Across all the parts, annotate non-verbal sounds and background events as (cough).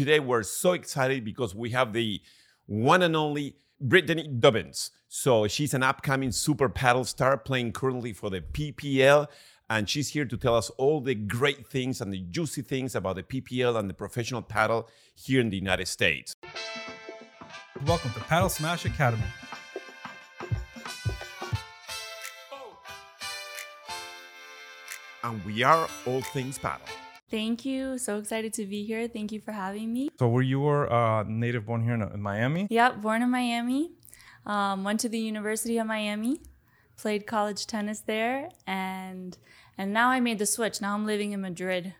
today we're so excited because we have the one and only Brittany Dubins. So she's an upcoming super padel star playing currently for the PPL. And she's here to tell us all the great things and the juicy things about the PPL and the professional padel here in the United States. Welcome to Padel Smash Academy. And we are all things padel. Thank you. So excited to be here. Thank you for having me. So, were you were uh, native born here in, in Miami? Yep, born in Miami. Um, went to the University of Miami, played college tennis there, and and now I made the switch. Now I'm living in Madrid.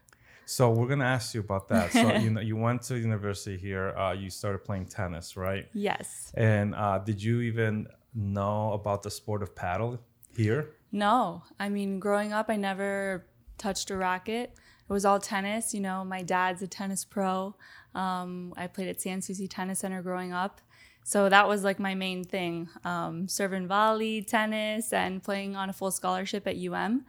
So we're gonna ask you about that. So (laughs) you know, you went to university here. Uh, you started playing tennis, right? Yes. And uh, did you even know about the sport of padel here? No, I mean, growing up, I never touched a racket. It was all tennis. You know, my dad's a tennis pro. Um, I played at Sans Souci Tennis Center growing up. So that was like my main thing um, serve and volley, tennis, and playing on a full scholarship at UM.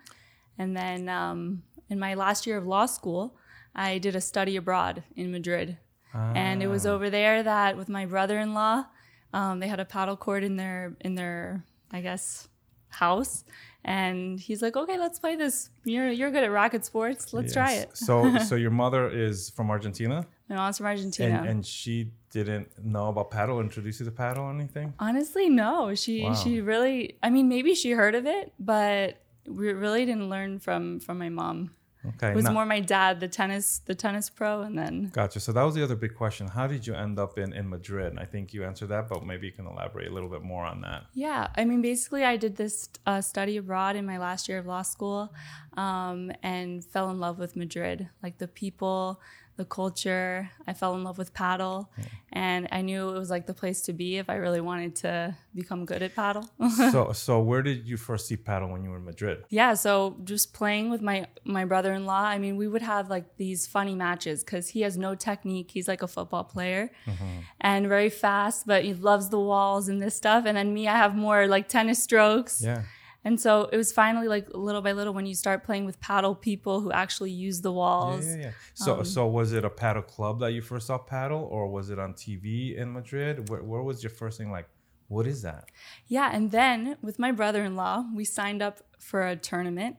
And then um, in my last year of law school, I did a study abroad in Madrid. And it was over there that with my brother-in-law, um, they had a padel court in their in their I guess house, and he's like, "Okay, let's play this. You're you're good at racket sports. Let's try it." (laughs) So, so your mother is from Argentina, My mom's from Argentina. and, and she didn't know about padel, introduce you to padel or anything. Honestly, no. She Wow. she really. I mean, maybe she heard of it, but we really didn't learn from from my mom. Okay, It was now- more my dad, the tennis the tennis pro, and then Gotcha. So that was the other big question. How did you end up in, in Madrid? I think you answered that, but maybe you can elaborate a little bit more on that. Yeah, I mean, basically, I did this uh, study abroad in my last year of law school, um, and fell in love with Madrid. Like the people, the culture. I fell in love with padel, and I knew it was like the place to be if I really wanted to become good at padel. (laughs) so, so where did you first see padel when you were in Madrid? yeah, so just playing with my my brother-in-law. I mean, we would have like these funny matches because he has no technique. He's like a football player mm-hmm. and very fast, but he loves the walls and this stuff. And then me, I have more like tennis strokes. Yeah. And so it was finally like little by little when you start playing with padel people who actually use the Yeah, walls. yeah, yeah. So, Um, so was it a padel club that you first saw padel, or was it on TV in Madrid? Where, where was your first thing? Like, what is that? Yeah, and then with my brother-in-law, we signed up for a tournament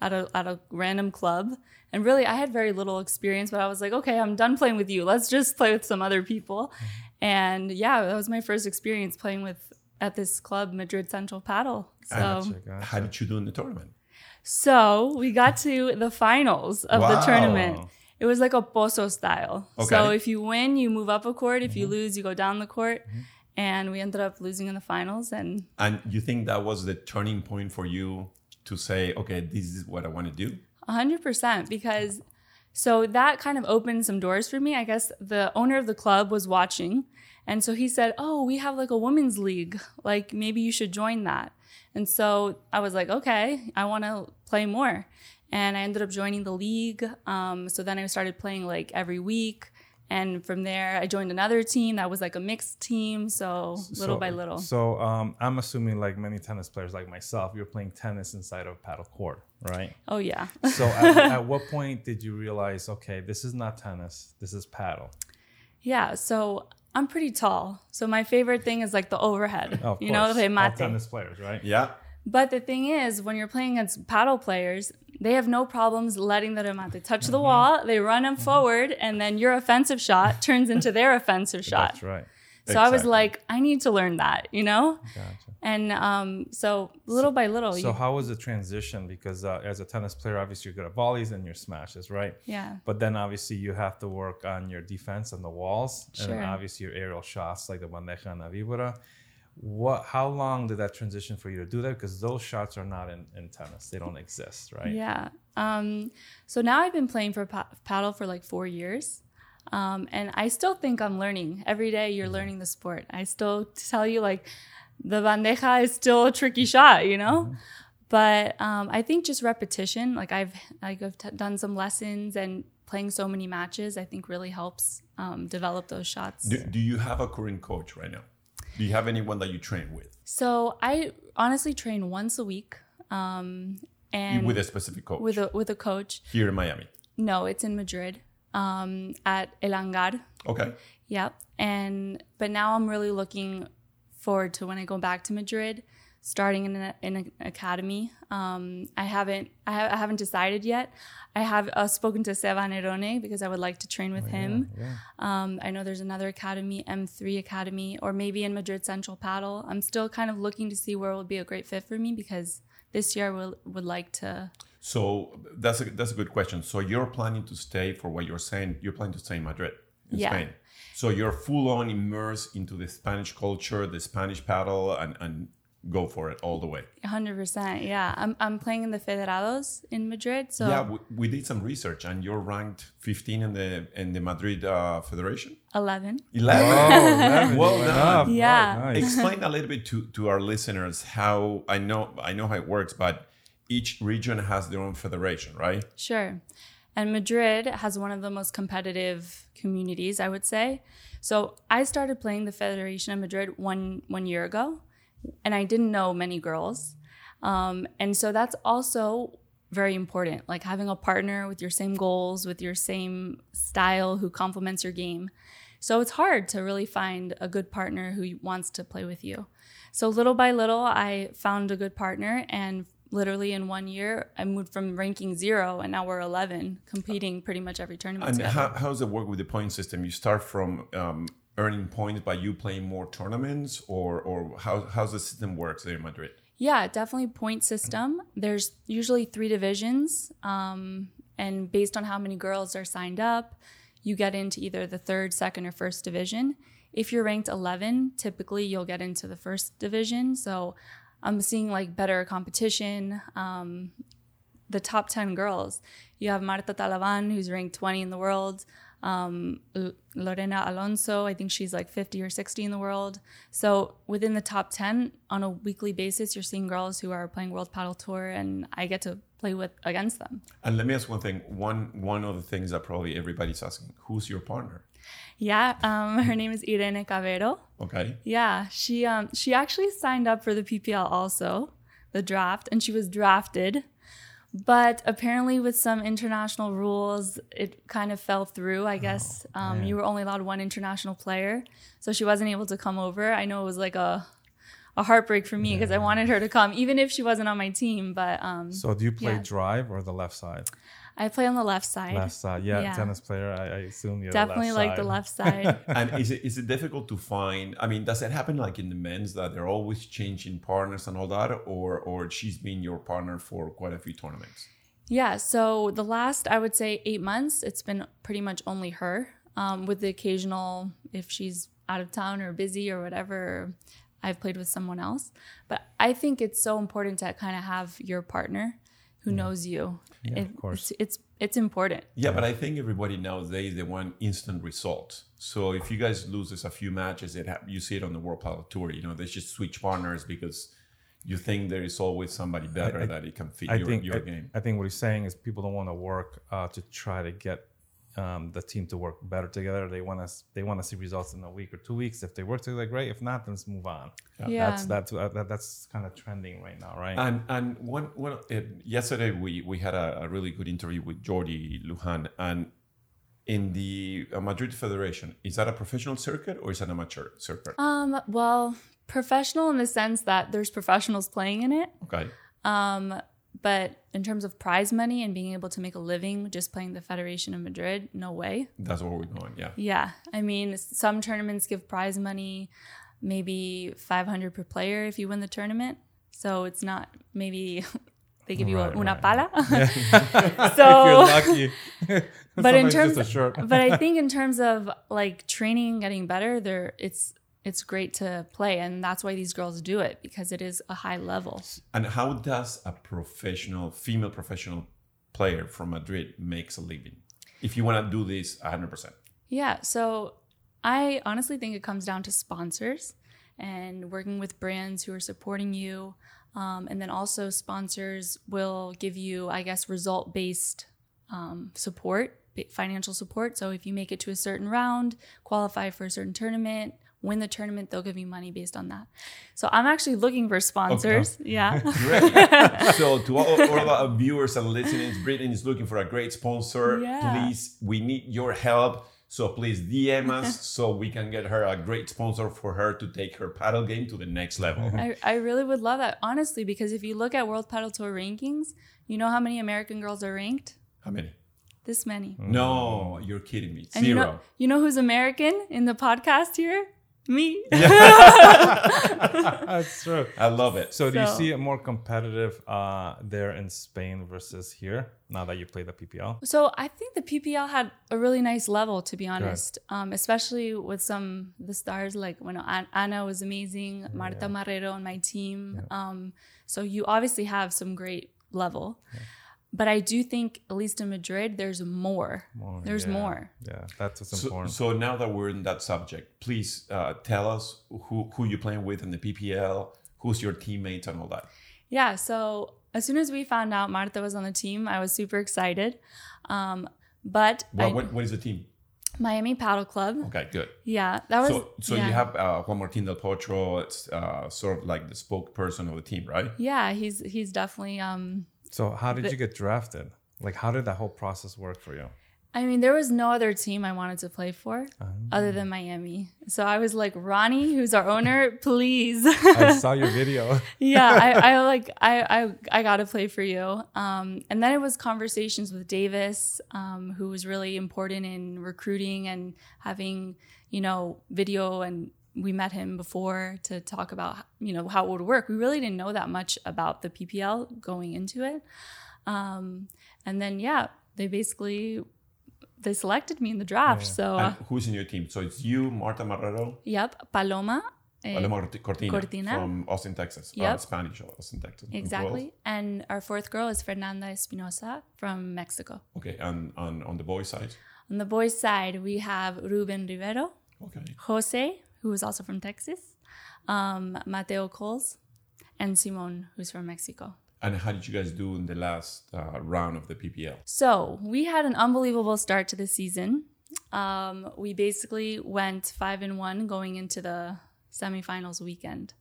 at a at a random club. And really I had very little experience, but I was like, okay, I'm done playing with you. Let's just play with some other people. And yeah, that was my first experience playing with at this club, Madrid Central Padel. So Gotcha, gotcha. How did you do in the tournament? So we got to the finals of the tournament. It was like a pozo style. So Okay. Mm-hmm. if you win, you move up a court. If you lose, you go down the court. And we ended up losing in the finals. And And you think that was the turning point for you to say, okay, this is what I want to do? 100% because so that kind of opened some doors for me. I guess the owner of the club was watching. And so he said, Oh, we have like a women's league. Like maybe you should join that. And so I was like, Okay, I want to play more. And I ended up joining the league. Um, so then I started playing like every week. And from there, I joined another team that was like a mixed team. So little So- by little. So, um, I'm assuming, like many tennis players, like myself, you're playing tennis inside of a padel court, right? Oh, yeah. So, at, (laughs) at what point did you realize, okay, this is not tennis, this is padel? Yeah, so I'm pretty tall. So my favorite thing is like the overhead. Of you know, course, the all mate. tennis players, right? Yeah. But the thing is, when you're playing against padel players, they have no problems letting the remate touch Mm-hmm. the wall. They run them forward, and then your offensive shot turns into their offensive shot. That's right. So I was like, I need to learn that, you know. Gotcha. And um, so little by little, So you, how was the transition? Because uh, as a tennis player, obviously you're good at volleys and your smashes, right? yeah, But then obviously you have to work on your defense on the walls, and then obviously your aerial shots like the bandeja and la. What? How long did that transition for you to do that? Because those shots are not in, in tennis; they don't exist, right? Yeah. Um, so now I've been playing for pa- padel for like four years. Um, and I still think I'm learning. Every day you're learning the sport. I still tell you, like, the bandeja is still a tricky shot, you know? But um, I think just repetition, like I've, like I've t- done some lessons and playing so many matches, I think really helps um, develop those shots. Do, do you have a current coach right now? Do you have anyone that you train with? So I honestly train once a week. Um, and with a specific coach with a with a coach. here in Miami. No, it's in Madrid. Um, at El Hangar. Okay. Yep. And but now I'm really looking forward to when I go back to Madrid, starting in, a, in an academy. Um, I haven't I, ha- I haven't decided yet. I have uh, spoken to Seba Nerone because I would like to train with him. Yeah. Um, I know there's another academy, M3 Academy, or maybe in Madrid Central Padel. I'm still kind of looking to see where would be a great fit for me because this year I will, would like to. So that's a that's a good question. So you're planning to stay for what you're saying. You're planning to stay in Madrid, in Yeah. Spain. So you're full on immersed into the Spanish culture, the Spanish paddle, and and go for it all the way. 100%. Yeah. I'm, I'm playing in the Federados in Madrid. So Yeah, we, we did some research, and you're ranked 15 in the in the Madrid uh, Federation. 11. 11. Oh, Well done. Yeah. Oh, nice. Explain a little bit to, to our listeners how I know I know how it works, but each region has their own federation, right? Sure. And Madrid has one of the most competitive communities, I would say. So I started playing the Federation of Madrid one one year ago, and I didn't know many girls. Um, and so that's also very important, like having a partner with your same goals, with your same style, who complements your game. So it's hard to really find a good partner who wants to play with you. So little by little, I found a good partner, and literally in one year, I moved from ranking zero, and now we're 11, competing pretty much every tournament. And how, how does it work with the point system? You start from um, earning points by you playing more tournaments, or or how how's the system works there in Madrid? Yeah, definitely point system. There's usually three divisions, um, and based on how many girls are signed up, you get into either the third, second, or first division. If you're ranked 11, typically you'll get into the first division. So I'm seeing like better competition. Um, the top 10 girls, you have Marta Talavan, who's ranked 20 in the world. Um, L- Lorena Alonso, I think she's like 50 or 60 in the world. So within the top 10 on a weekly basis, you're seeing girls who are playing World Padel Tour, and I get to play with against them. And let me ask one thing. One one of the things that probably everybody's asking: Who's your partner? Yeah, um, (laughs) her name is Irene Cavero. Okay. Yeah, she um she actually signed up for the PPL also, the draft, and she was drafted. But apparently, with some international rules, it kind of fell through. I guess um, you were only allowed one international player, so she wasn't able to come over. I know it was like a a heartbreak for me because I wanted her to come, even if she wasn't on my team. But um, So do you play Yeah. drive or the left side? I play on the left side. Left side. Yeah, Yeah. tennis player. I, I assume you're Definitely the like left the left (laughs) side. and is it is it difficult to find? I mean, does it happen like in the men's that they're always changing partners and all that, or or she's been your partner for quite a few tournaments? Yeah, so the last, I would say, eight months, it's been pretty much only her, um, with the occasional, if she's out of town or busy or whatever, I've played with someone else. But I think it's so important to kind of have your partner who knows you. Yeah, It- of course. It's, it's, it's important. Yeah, but I think everybody nowadays they want instant results. So if you guys lose just a few matches, it ha- you see it on the World Padel Tour. You know, they just switch partners because you think there is always somebody better I- that it can fit I your, think your I, game. I think what he's saying is people don't want to work uh, to try to get um, the team to work better together. They want us. They want to see results in a week or two weeks. If they work together, great. If not, then let's move on. Yeah. That's that's uh, that, that's kind of trending right now, right? And and one one uh, yesterday we we had a, a really good interview with Jordi Lujan and in the uh, Madrid Federation is that a professional circuit or is it an amateur circuit? Um, well, professional in the sense that there's professionals playing in it. Okay, Um, but in terms of prize money and being able to make a living just playing the Federation of Madrid, no way. that's where we're going. Yeah. Yeah, I mean, some tournaments give prize money, maybe 500 per player if you win the tournament. So it's not maybe (laughs) they give you Right, a, una right. pala. (laughs) (laughs) if so, you're lucky. but in terms, but I think in terms of like training, getting better, there it's it's great to play, and that's why these girls do it because it is a high level. And how does a professional, female professional player from Madrid makes a living? If you want to do this 100%. Yeah. So I honestly think it comes down to sponsors and working with brands who are supporting you. Um, and then also, sponsors will give you, I guess, result based um, support, financial support. So if you make it to a certain round, qualify for a certain tournament, win the tournament, they'll give you money based on that. So I'm actually looking for sponsors. Yeah. Great. (laughs) so to all, all of our viewers and listeners, Britain is looking for a great sponsor. Yeah. Please, we need your help. So please DM us (laughs) so we can get her a great sponsor for her to take her padel game to the next level. I, I really would love that, honestly, because if you look at World Padel Tour rankings, you know how many American girls are ranked? How many? This many. No, you're kidding me. And Zero. you know, you know who's American in the podcast here? Me. (laughs) That's true. I love it. So, do you see it more competitive uh, there in Spain versus here now that you play the PPL? So I think the PPL had a really nice level, to be honest, um, especially with some the stars like when An- Anna was amazing, Marta Marrero on my team. Um, so you obviously have some great level, but I do think at least in Madrid, there's more. More, There's yeah. more. Yeah, that's what's So, important. so now that we're in that subject, please uh, tell us who, who you're playing with in the PPL, who's your teammates and all that. Yeah. So as soon as we found out Marta was on the team, I was super excited. Um, but What, I- what, what is the team? Miami Padel Club. Okay, good. Yeah, that was. So, so yeah. you have uh, Juan Martin del Potro, it's uh, sort of like the spokesperson of the team, right? Yeah, he's he's definitely um So, how did The- you get drafted? Like, how did that whole process work for you? I mean, there was no other team I wanted to play for other than Miami. So I was like, Ronnie, who's our owner, (laughs) please. I saw your video. (laughs) yeah, I, I (laughs) like I I I gotta play for you. Um, and then it was conversations with Davis, um, who was really important in recruiting and having you know video and we met him before to talk about you know how it would work. We really didn't know that much about the PPL going into it. Um, and then yeah, they basically they selected me in the draft. So uh, And who's in your team? So it's you, Marta Marrero, yep, Paloma. eh, Paloma Cortina, Cortina. from Austin, Texas. Uh, Yep. Spanish, Austin, Texas. Exactly. And our fourth girl is Fernanda Espinosa from Mexico. Okay, and on, on the boys' side? On the boys' side, we have Ruben Rivero, Okay. Jose, who is also from Texas, um, Mateo Coles, and Simon, who's from Mexico. And how did you guys do in the last uh, round of the PPL? So we had an unbelievable start to the season. Um, we basically went five and one going into the semifinals weekend.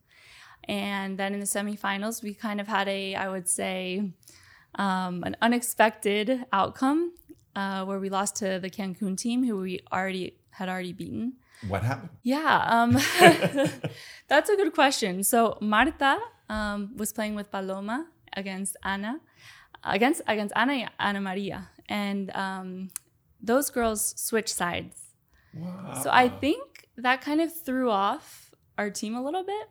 And then in the semifinals, we kind of had a, I would say, um, an unexpected outcome uh, where we lost to the Cancun team, who we already had already beaten. What happened? Yeah, um, (laughs) (laughs) that's a good question. So Marta um, was playing with Paloma against Ana, against against Ana Ana Maria, and um, those girls switched sides. Wow. So I think that kind of threw off our team a little bit.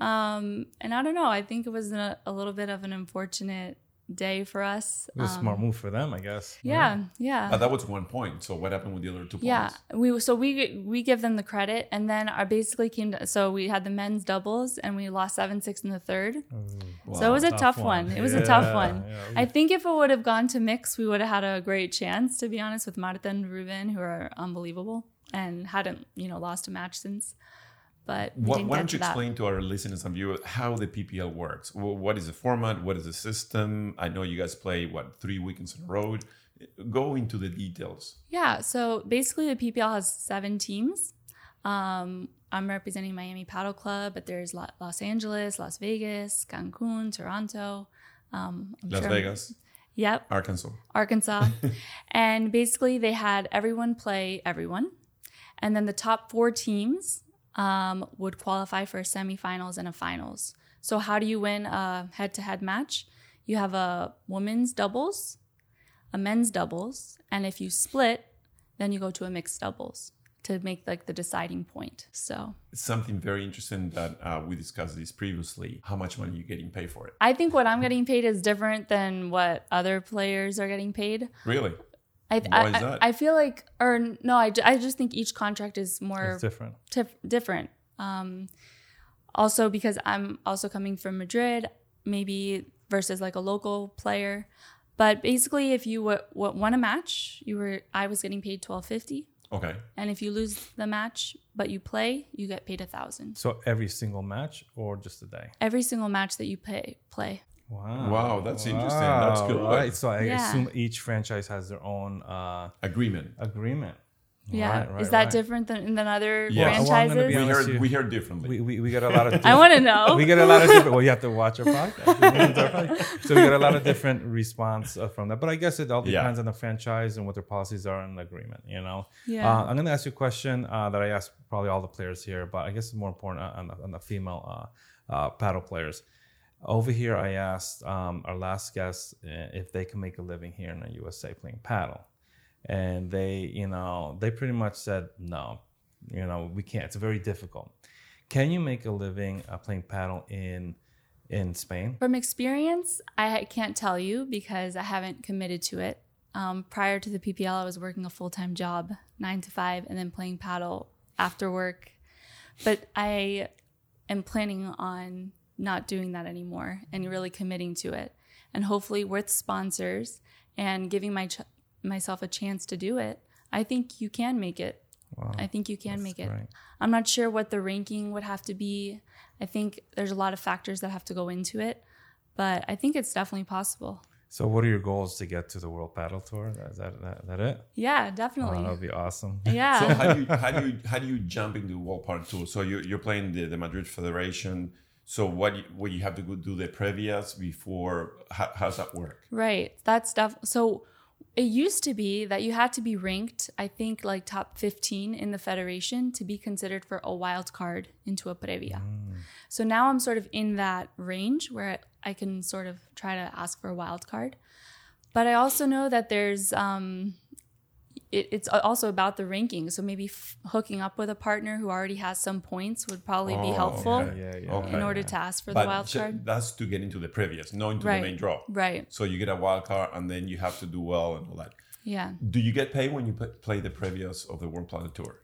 Um, and I don't know. I think it was a, a little bit of an unfortunate day for us. It was a Um, smart move for them, I guess. yeah, yeah. But that was one point. So what happened with the other two points? Yeah, we so we we give them the credit, and then our basically came. To, so we had the men's doubles, and we lost seven six in the third. so it was a tough, one. It was a tough one. yeah. I think if it would have gone to mix, we would have had a great chance. To be honest, with Marta and Ruben, who are unbelievable and hadn't you know lost a match since. But we Why, didn't why get don't you explain to our listeners and viewers how the PPL works? What is the format? What is the system? I know you guys play what three weekends in a row. Go into the details. Yeah, so basically the PPL has seven teams. Um, I'm representing Miami Padel Club, but there's Lo- Los Angeles, Las Vegas, Cancun, Toronto. Um, I'm Las sure- Vegas, Yep, Arkansas. Arkansas. (laughs) and basically they had everyone play everyone. And then the top four teams um, would qualify for semifinals and a finals. So how do you win a head-to-head match? You have a women's doubles, a men's doubles, and if you split, then you go to a mixed doubles to make like the deciding point. So it's Something very interesting that uh, we discussed this previously. How much money you getting paid for it? I think what I'm getting paid is different than what other players are getting paid. Really? I, I, I- feel like, or no, I, I just think each contract is more It's different. tif- different. Um, also, because I'm also coming from Madrid, maybe versus like a local player. But basically, if you w- w- won a match, you were I was getting paid twelve fifty, Okay. and if you lose the match but you play, you get paid a thousand. So every single match or just a day? Every single match that you play, play. Wow. Wow, that's interesting. That's good. Right. So I Yeah. assume each franchise has their own uh, Agreement. agreement. Yeah. Right, right, Is that right. different than, than other Yeah. Well, I'm franchises? be We heard we heard differently. We, we, we get a lot of. (laughs) I want to know. (laughs) we get a lot of different. Well, you have to watch our podcast. (laughs) so we get a lot of different response uh, from that. But I guess it all Yeah. depends on the franchise and what their policies are in the agreement. You know. Yeah. Uh, I'm going to ask you a question uh, that I ask probably all the players here, but I guess it's more important on the, on the female uh, uh, padel players. Over here, I asked um, our last guest uh, if they can make a living here in the USA playing padel, and they, you know, they pretty much said no. You know, we can't. It's very difficult. Can you make a living uh, playing padel in in Spain? From experience, I can't tell you because I haven't committed to it. Um, prior to the PPL, I was working a full time job, nine to five, and then playing padel after work. But I am planning on not doing that anymore and really committing to it. And hopefully, with sponsors and giving my ch- myself a chance to do it, I think you can make it. Wow, I think you can make it. great. I'm not sure what the ranking would have to be. I think there's a lot of factors that have to go into it, but I think it's definitely possible. So, what are your goals to get to the World Padel Tour? Is that that, that it? Yeah, Oh, definitely. that would be awesome. (laughs) yeah. So how do you how do you how do you jump into World Padel Tour? So you you're playing the, the Madrid Federation. So what you, what you have to go do the previas before? How, how's that work? Right. That's stuff. So it used to be that you had to be ranked, I think, like top 15 in the federation to be considered for a wild card into a previa. So now I'm sort of in that range where I can sort of try to ask for a wild card. But I also know that there's, um, it, it's also about the ranking. So maybe f- hooking up with a partner who already has some points would probably be Oh, helpful okay. Yeah, yeah. Okay. in order to ask for But the wild card. that's to get into the previas, not into Right. the main draw. Right. So you get a wild card, and then you have to do well and all that. Yeah. Do you get paid when you p- play the previas of the World Padel Tour?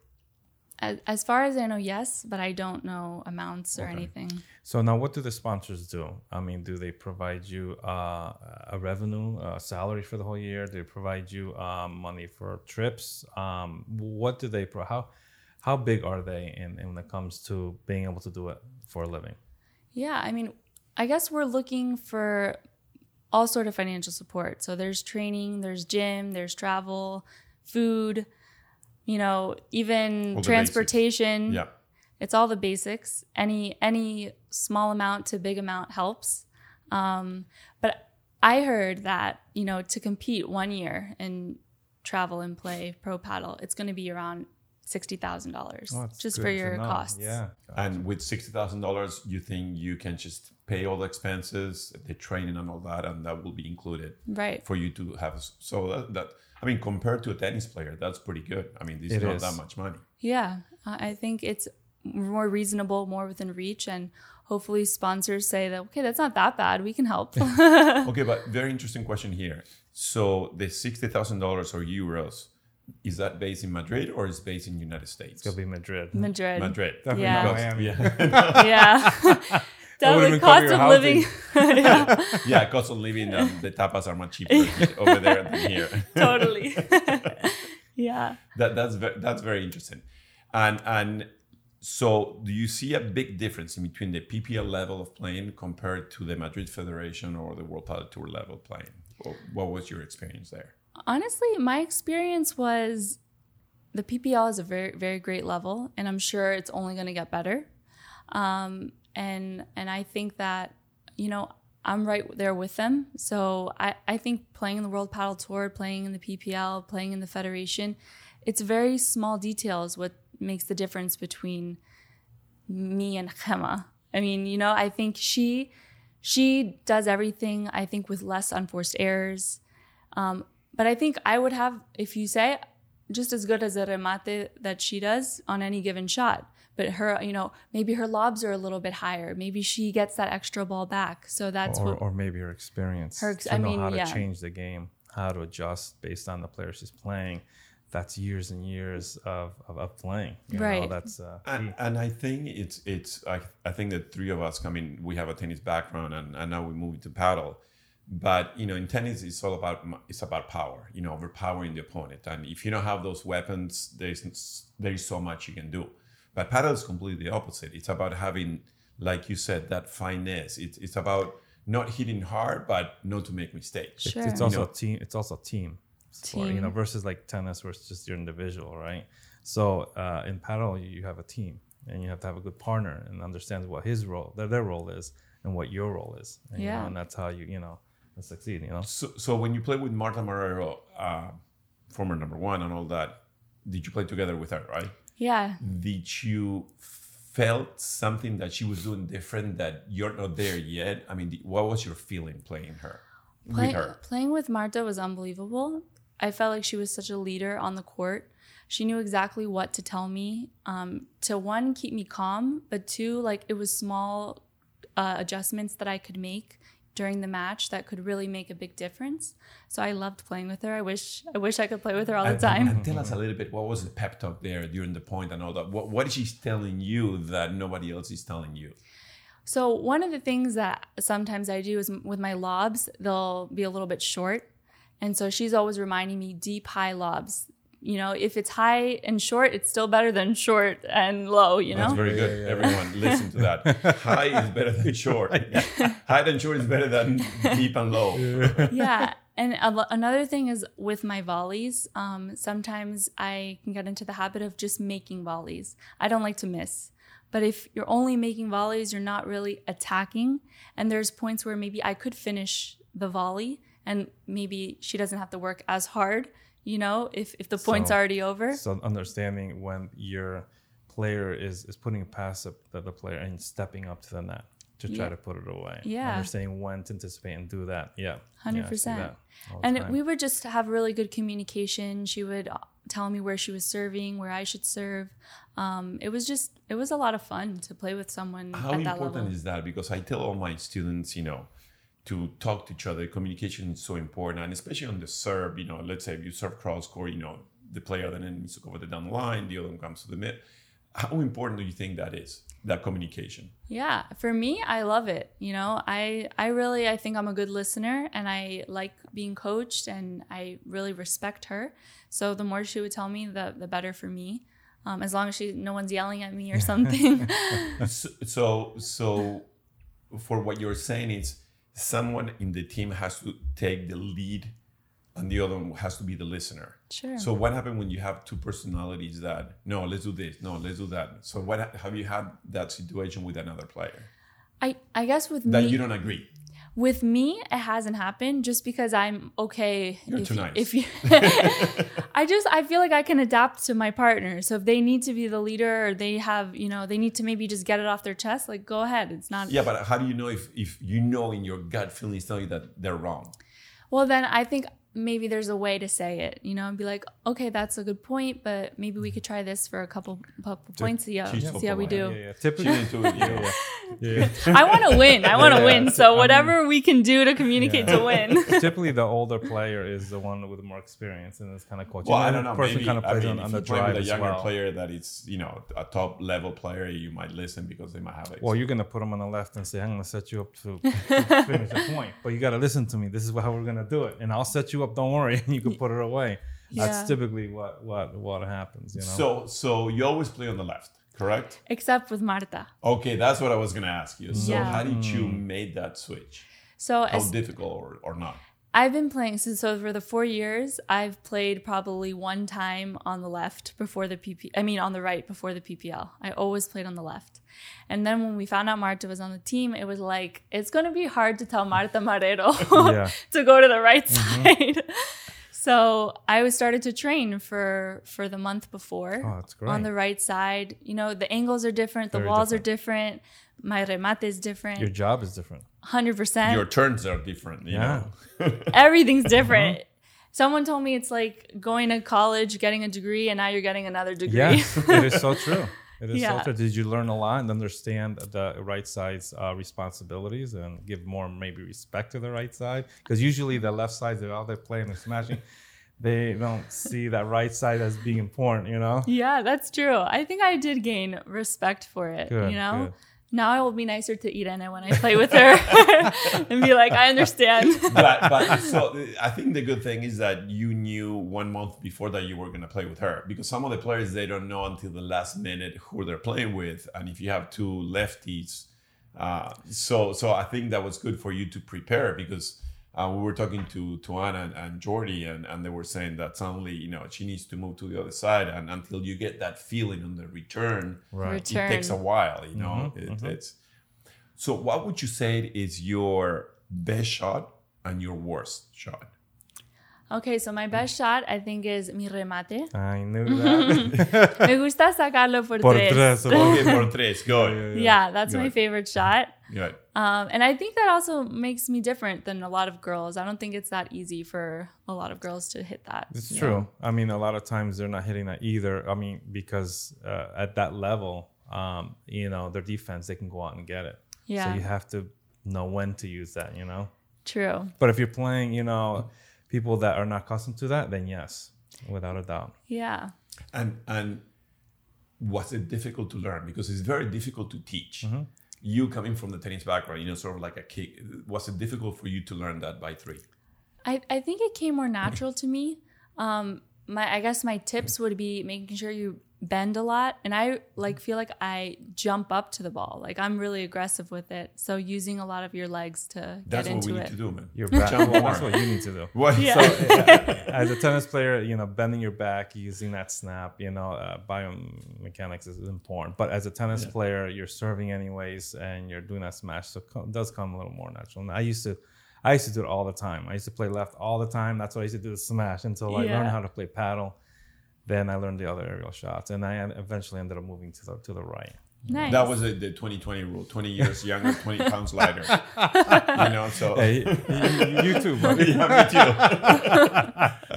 As, as far as I know, yes, but I don't know amounts or anything. So now, what do the sponsors do? I mean, do they provide you uh, a revenue, a salary for the whole year? Do they provide you um, money for trips? Um, what do they pro? How how big are they in, in when it comes to being able to do it for a living? Yeah, I mean, I guess we're looking for all sort of financial support. So there's training, there's gym, there's travel, food, you know, even All the transportation. Yeah. It's all the basics. Any any small amount to big amount helps. Um, but I heard that you know to compete one year and travel and play pro padel, it's going to be around sixty thousand dollars Oh, just for your know. costs. Yeah. And with sixty thousand dollars, you think you can just pay all the expenses, the training, and all that, and that will be included Right. for you to have. So that, that I mean, compared to a tennis player, that's pretty good. I mean, this is not is. that much money. Yeah, I I think it's more reasonable, more within reach, and hopefully sponsors say that okay, that's not that bad. We can help. (laughs) (laughs) Okay, but very interesting question here. So the sixty thousand dollars or euros is that based in Madrid or is based in United States? It'll be Madrid. Madrid. Madrid. Definitely Yeah. Miami. yeah, Yeah. (laughs) That That would've the cost of living. (laughs) (laughs) yeah, yeah. Cost of living, um, the tapas are much cheaper (laughs) over there than here. totally. yeah. that that's very, that's very interesting and and so do you see a big difference in between the ppl level of playing compared to the madrid federation or the world padel tour level playing Or what was your experience there Honestly, my experience was the PPL is a very very great level, and I'm sure it's only going to get better. Um, and and I think that you know I'm right there with them. So I I think playing in the World Padel Tour, playing in the PPL, playing in the Federation, it's very small details what makes the difference between me and Gemma. I mean, you know, I think she she does everything I think with less unforced errors. Um, but I think I would have, if you say, just as good as a remate that she does on any given shot. But her, you know, maybe her lobs are a little bit higher. Maybe she gets that extra ball back. So that's or, what. or maybe her experience Her ex- to I know mean, how to yeah. change the game, how to adjust based on the player she's playing. That's years and years of, of, of playing. you know, Right. that's uh, and, and i think it's it's I, I think the three of us I mean, we have a tennis background and, and now we move into padel but you know in tennis it's all about it's about power you know overpowering the opponent and if you don't have those weapons there's there's so much you can do but padel is completely the opposite it's about having like you said that finesse it's, it's about not hitting hard but not to make mistakes Sure. It's You also know- a team. It's also a team. sport, you know, versus like tennis where it's just your individual, right? So uh, in padel, you have a team and you have to have a good partner and understand what his role, their, their role is, and what your role is. And, you Yeah. know, and that's how you, you know, succeed. You know. So, so when you play with Marta Marrero, uh, former number one and all that, did you play together with her, right? Yeah. Did you felt something that she was doing different that you're not there yet? I mean, what was your feeling playing her Play, with her? Playing with Marta was unbelievable. I felt like she was such a leader on the court. She knew exactly what to tell me um, to one, keep me calm, but two, like it was small uh, adjustments that I could make during the match that could really make a big difference. So I loved playing with her. I wish I wish I could play with her all the And- time. And tell us a little bit what was the pep talk there during the point and all that. What, what is she telling you that nobody else is telling you? So one of the things that sometimes I do is with my lobs, they'll be a little bit short. And so she's always reminding me deep high lobs. You know, if it's high and short, it's still better than short and low, you know? That's very good. Everyone, listen to that. (laughs) High is better than short. (laughs) High and short is better than deep and low. (laughs) yeah. And a lo- another thing is with my volleys, um, sometimes I can get into the habit of just making volleys. I don't like to miss. But if you're only making volleys, you're not really attacking. And there's points where maybe I could finish the volley and maybe she doesn't have to work as hard, you know, if, if the point's So- already over. So understanding when your player is is putting past the, the, the player and stepping up to the net to try Yeah. to put it away. Yeah. Understanding when to anticipate and do that. Yeah. Hundred yeah, percent. that And time. we would just have really good communication. She would uh, tell me where she was serving, where I should serve. Um, it was just, it was a lot of fun to play with someone How at that important level. is that? Because I tell all my students, you know, to talk to each other. Communication is so important, and especially on the serve. You know, let's say if you serve cross court, you know, the player then needs to go over the down the line, the other one comes to the mid. How important do you think that is? That communication. Yeah, for me, I love it. You know, I I really I think I'm a good listener and I like being coached and I really respect her. So the more she would tell me, the the better for me. Um, as long as she no one's yelling at me or (laughs) something. so, so, so for what you're saying is someone in the team has to take the lead, and the other one has to be the listener. sure. So what happened when you have two personalities that no, let's do this, no, let's do that. So what have you had that situation with another player I I guess with me that me you don't agree? With me it hasn't happened just because I'm okay You're if too you- nice. if you (laughs) (laughs) I just I feel like I can adapt to my partner. So if they need to be the leader or they have, you know, they need to maybe just get it off their chest, like go ahead. It's not Yeah, but how do you know if if you know in your gut feeling is telling you that they're wrong? Well, then I think maybe there's a way to say it, you know, and be like, okay, that's a good point, but maybe we could try this for a couple, couple points, see how, she's see how we do. Yeah, yeah. Typically, didn't you (laughs) yeah. I want to win. I want to Yeah, win. yeah. So whatever we can do to communicate to win. (laughs) typically the older player is the one with more experience and it's kind of coaching. Well, I And don't the know. Person Maybe kind of I plays mean, on, if on you the play drive with a as younger well. player that is you know a top level player, you might listen because they might have it. Well, you're gonna put them on the left and say, "I'm gonna set you up to (laughs) finish a point," but you gotta listen to me. This is how we're gonna do it, and I'll set you up. Don't worry, (laughs) and you can put it away. That's typically what what what happens. You know. so so you always play on the left, correct? Except with Marta. Okay, that's what I was gonna ask you. So Yeah. how did you mm. make that switch? So How as, difficult or, or not? I've been playing since so for the four years, I've played probably one time on the left before the PP. I mean, on the right before the PPL. I always played on the left. And then when we found out Marta was on the team, it was like it's going to be hard to tell Marta Marrero (laughs) (laughs) Yeah. to go to the right mm-hmm. side. (laughs) so I was started to train for for the month before Oh, that's great. on the right side. You know, the angles are different, the Very walls are different. My remate is different, Your job is different. hundred percent Your turns are different, you Yeah. know. everything's mm-hmm. different. Someone told me it's like going to college, getting a degree, and now you're getting another degree. Yes, it is so true. It is Yeah. so. Did you learn a lot and understand the right side's uh, responsibilities and give more maybe respect to the right side? Because usually the left side, they're out there playing and smashing. (laughs) They don't see that right side as being important, you know? yeah, that's true. I think I did gain respect for it. Good, you know, good. Now I will be nicer to Irene when I play with her (laughs) and be like, I understand. but, but so I think the good thing is that you knew one month before that you were going to play with her because some of the players they don't know until the last minute who they're playing with, and if you have two lefties, uh, so so I think that was good for you to prepare because uh, we were talking to to Anna and, and Jordy, and, and they were saying that suddenly, you know, she needs to move to the other side, and until you get that feeling on the return, Right. Return. it takes a while. You know, Mhm, It- mhm. it's. So, what would you say is your best shot and your worst shot? Okay, so my best shot I think is mi remate. I knew (laughs) that. Me gusta sacarlo por, Por tres. tres. Okay, por tres, good. Yeah, that's my Good. favorite shot. Good. Um, and I think that also makes me different than a lot of girls. I don't think it's that easy for a lot of girls to hit that. It's you true. I mean, a lot of times they're not hitting that either. I mean, because uh, at that level, um, you know, their defense, they can go out and get it. Yeah. So you have to know when to use that, you know? True. But if you're playing, you know, people that are not accustomed to that, then yes, without a doubt. Yeah. And and was it difficult to learn? Because it's very difficult to teach. Mm-hmm. You coming from the tennis background, you know, sort of like a kick. Was it difficult for you to learn that by three? I, I think it came more natural to me. Um, my I guess my tips would be making sure you bend a lot, and I like feel like I jump up to the ball. Like I'm really aggressive with it. So using a lot of your legs to That's get what we into need it. to do, man. You're (laughs) back. Jump that's what you need to do. (laughs) What? Yeah. So, uh, (laughs) as a tennis player, you know, bending your back, using that snap, you know, uh, biomechanics is important. But as a tennis player, you're serving anyways, and you're doing that smash, so it does come a little more natural. And I used to, I used to do it all the time. I used to play left all the time. That's what I used to do the smash until I Yeah. learned how to play padel. Then I learned the other aerial shots, and I eventually ended up moving to the to the right. Nice. That was the, the 2020 rule 20 years younger, 20 pounds lighter. (laughs) you know, so. Hey, you, you too, buddy. (laughs) yeah,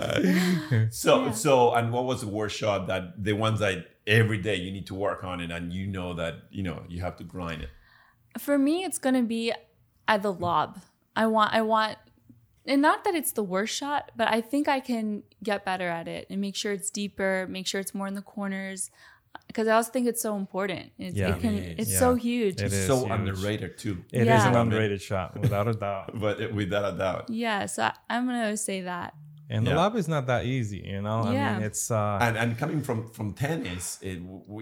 me too. (laughs) so, so, and what was the worst shot that the ones that every day you need to work on it and you know that, you know, you have to grind it? For me, it's gonna be at the lob. I want I want and not that it's the worst shot, but I think I can get better at it and make sure it's deeper, make sure it's more in the corners. Because I also think it's so important. It's, Yeah. it can, It it's is. so Yeah. huge. It is so huge. underrated too. It is Yeah. an underrated shot, without a doubt. (laughs) But it- without a doubt. Yeah, so I, I'm gonna say that. And the Yeah. lob is not that easy, you know. I Yeah. mean, it's uh, And, and coming from from tennis, it,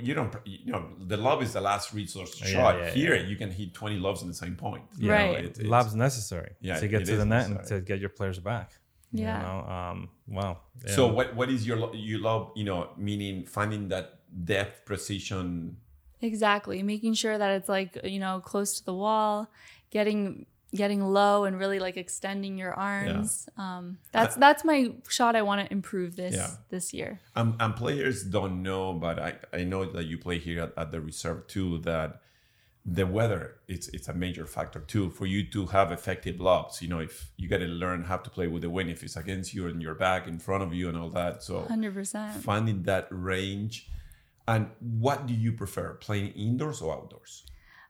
you don't you know the lob is the last resource Yeah, shot. yeah, Here yeah. you can hit twenty lobs in the same point. You Right. know, it- it's- lob's necessary Yeah, to get to the net and to get your players back. Yeah. You know, um, wow. So what what is your you love you know meaning finding that depth precision Exactly. Making sure that it's like, you know, close to the wall, getting getting low and really like extending your arms. Um that's that's my shot I want to improve this Yeah. this year. Um, and players don't know, but I, I know that you play here at, at the reserve too. That the weather it's it's a major factor too for you to have effective lobs. You know, if you got to learn how to play with the wind, if it's against you and your back in front of you and all that. So 100%. finding that range. And what do you prefer, playing indoors or outdoors?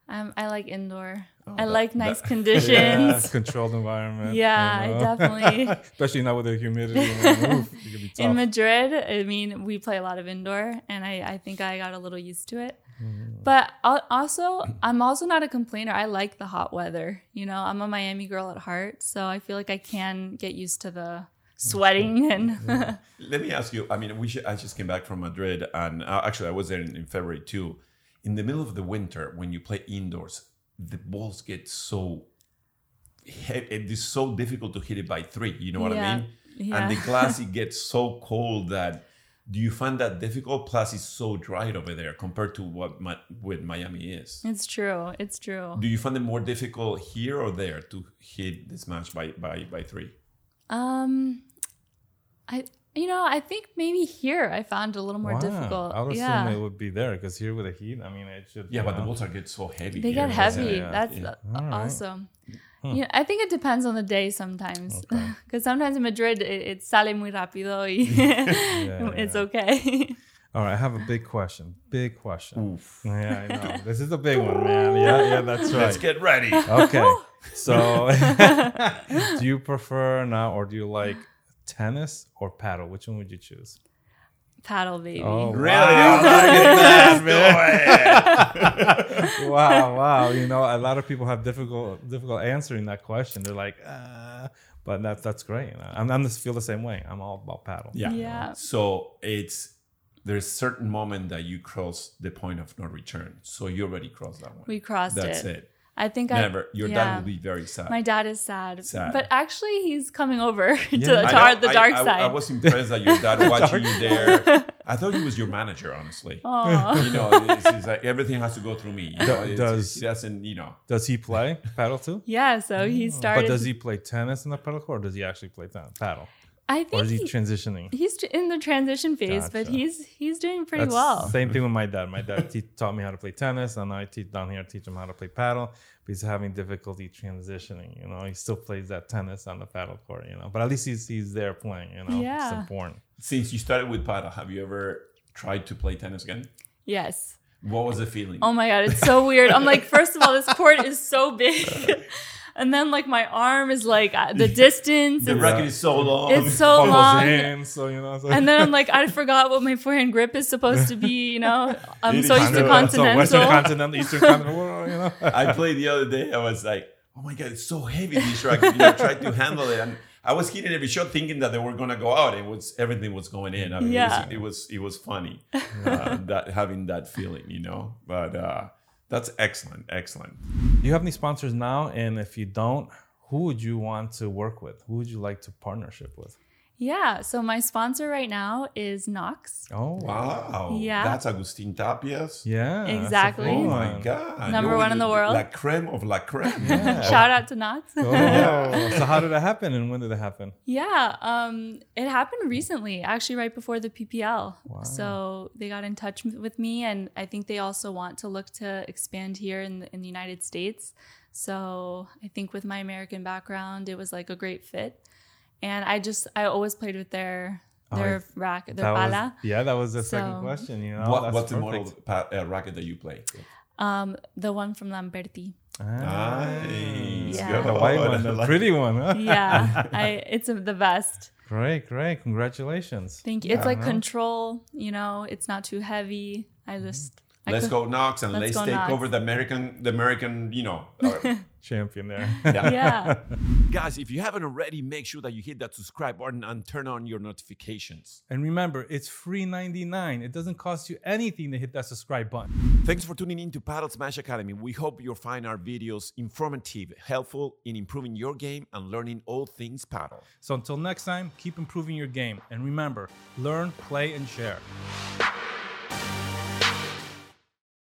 Um I like indoor. I Oh, that- like nice that- (laughs) yeah, conditions. (laughs) controlled environment. Yeah, you know? (laughs) definitely- Especially now with the humidity. and the roof, it can be In. Madrid, I mean, we play a lot of indoor, and I, I think I got a little used to it. Mm-hmm. But also, I'm also not a complainer. I like the hot weather. You know, I'm a Miami girl at heart, so I feel like I can get used to the sweating and Let me ask you. I mean, we should, I just came back from Madrid, and uh, actually, I was there in, in February too. In the middle of the winter, when you play indoors, the balls get so. It is so difficult to hit it by three. You know what Yeah. I mean? Yeah. And the (laughs) glass it gets so cold that. Do you find that difficult? Plus, it's so dry over there compared to what my, what Miami is. it's true. It's true. Do you find it more difficult here or there to hit this match by by by three? Um, I you know I think maybe here I found it a little more Wow. difficult. I would yeah. assume it would be there because here with the heat, I mean, it should. Yeah, you but the know. balls are get so heavy. They get heavy. yeah, That's yeah. uh, All right. awesome. Yeah, I think it depends on the day sometimes. Because (laughs) sometimes in Madrid it, it sale muy rápido y (laughs) (laughs) it's okay. All right, I have a big question. Big question. Yeah, I know. this is a big one, man. Yeah, yeah, that's right. Let's get ready. Okay. So, do you prefer now, or do you like tennis or padel? Which one would you choose? Padel baby. Oh, Really? Wow. Like it, man. (laughs) Wow, wow. You know, a lot of people have difficult difficult answering that question. They're like, uh, but that's that's great. I'm, I'm just feel the same way. I'm all about padel. Yeah. Yeah. So it's there's certain moment that you cross the point of no return. So you already crossed that one. We crossed That's it. it. I think I Never. Your yeah. dad will be very sad. My dad is sad, Sad. but actually he's coming over (laughs) to, Yeah. to I the dark I, side. I was impressed that your dad (laughs) watching you there. (laughs) I thought he was your manager, honestly. Aw. You know, it's, it's like everything has to go through me. You know, it's- does- he doesn't, you know. Does he play padel too? yeah, so he oh. started. But does he play tennis in the padel court, or does he actually play ten- paddle, I or think is he he, transitioning? he's in the transition phase, but he's he's doing pretty That's well. Same thing with my dad. My dad te- taught me how to play tennis, and I teach down here teach him how to play padel. But he's having difficulty transitioning. You know, he still plays that tennis on the padel court. You know, but at least he's he's there playing. You know, Yeah. it's important. Since you started with padel, have you ever tried to play tennis again? Yes. What was the feeling? Oh my god, it's so weird. I'm like, first of all, this court is so big, (laughs) and then like my arm is like uh, the distance. the It's, racket is so long. it's so Almost long. hands, so you know. So And then I'm like, I forgot what my forehand grip is supposed to be. You know, (laughs) I'm so used to so- so continental. Western continental, Eastern continental. You know. (laughs) I played the other day. I was like, oh my god, it's so heavy this racket. You know, I tried to handle it, and I was hitting every shot thinking that they were gonna go out. It was everything was going in. I mean, Yeah. it, was, it was it was funny (laughs) uh, that having that feeling, you know. But uh, that's excellent, excellent. Do you have any sponsors now? And if you don't, who would you want to work with? Who would you like to partnership with? Yeah. So my sponsor right now is Nox. Oh, Wow, Yeah. that's Agustin Tapia's. Yeah, Exactly. Oh my god, Number You're one in the world. La creme of la creme. Yeah. (laughs) Shout out to Nox. Oh, (laughs) so how did it happen, and when did it happen? Yeah, um, it happened recently, actually, right before the PPL. Wow. So they got in touch with me, and I think they also want to look to expand here in the, in the United States. So I think with my American background, it was like a great fit. And I just I always played with their their racket, their That was- pala. yeah, that was the second question. You know, What, That's what's the perfect. model pa- uh, racket that you play? Um, the one from Lamberto. Ah, Nice. Yeah. the white one, the (laughs) pretty one. Huh? Yeah, (laughs) I it's the best. Great, great, congratulations. Thank you. It's like no? control. You know, it's not too heavy. I just I Let's could- go Nox and Let's let's, take Nox. over the American, the American, you know. (laughs) Champion there. (laughs) Yeah. Guys, if you haven't already, make sure that you hit that subscribe button and turn on your notifications. and remember, it's free 99. It doesn't cost you anything to hit that subscribe button. Thanks for tuning in to Padel Smash Academy. We hope you'll find our videos informative, helpful in improving your game and learning all things padel. So until next time, keep improving your game. And remember, learn, play, and share.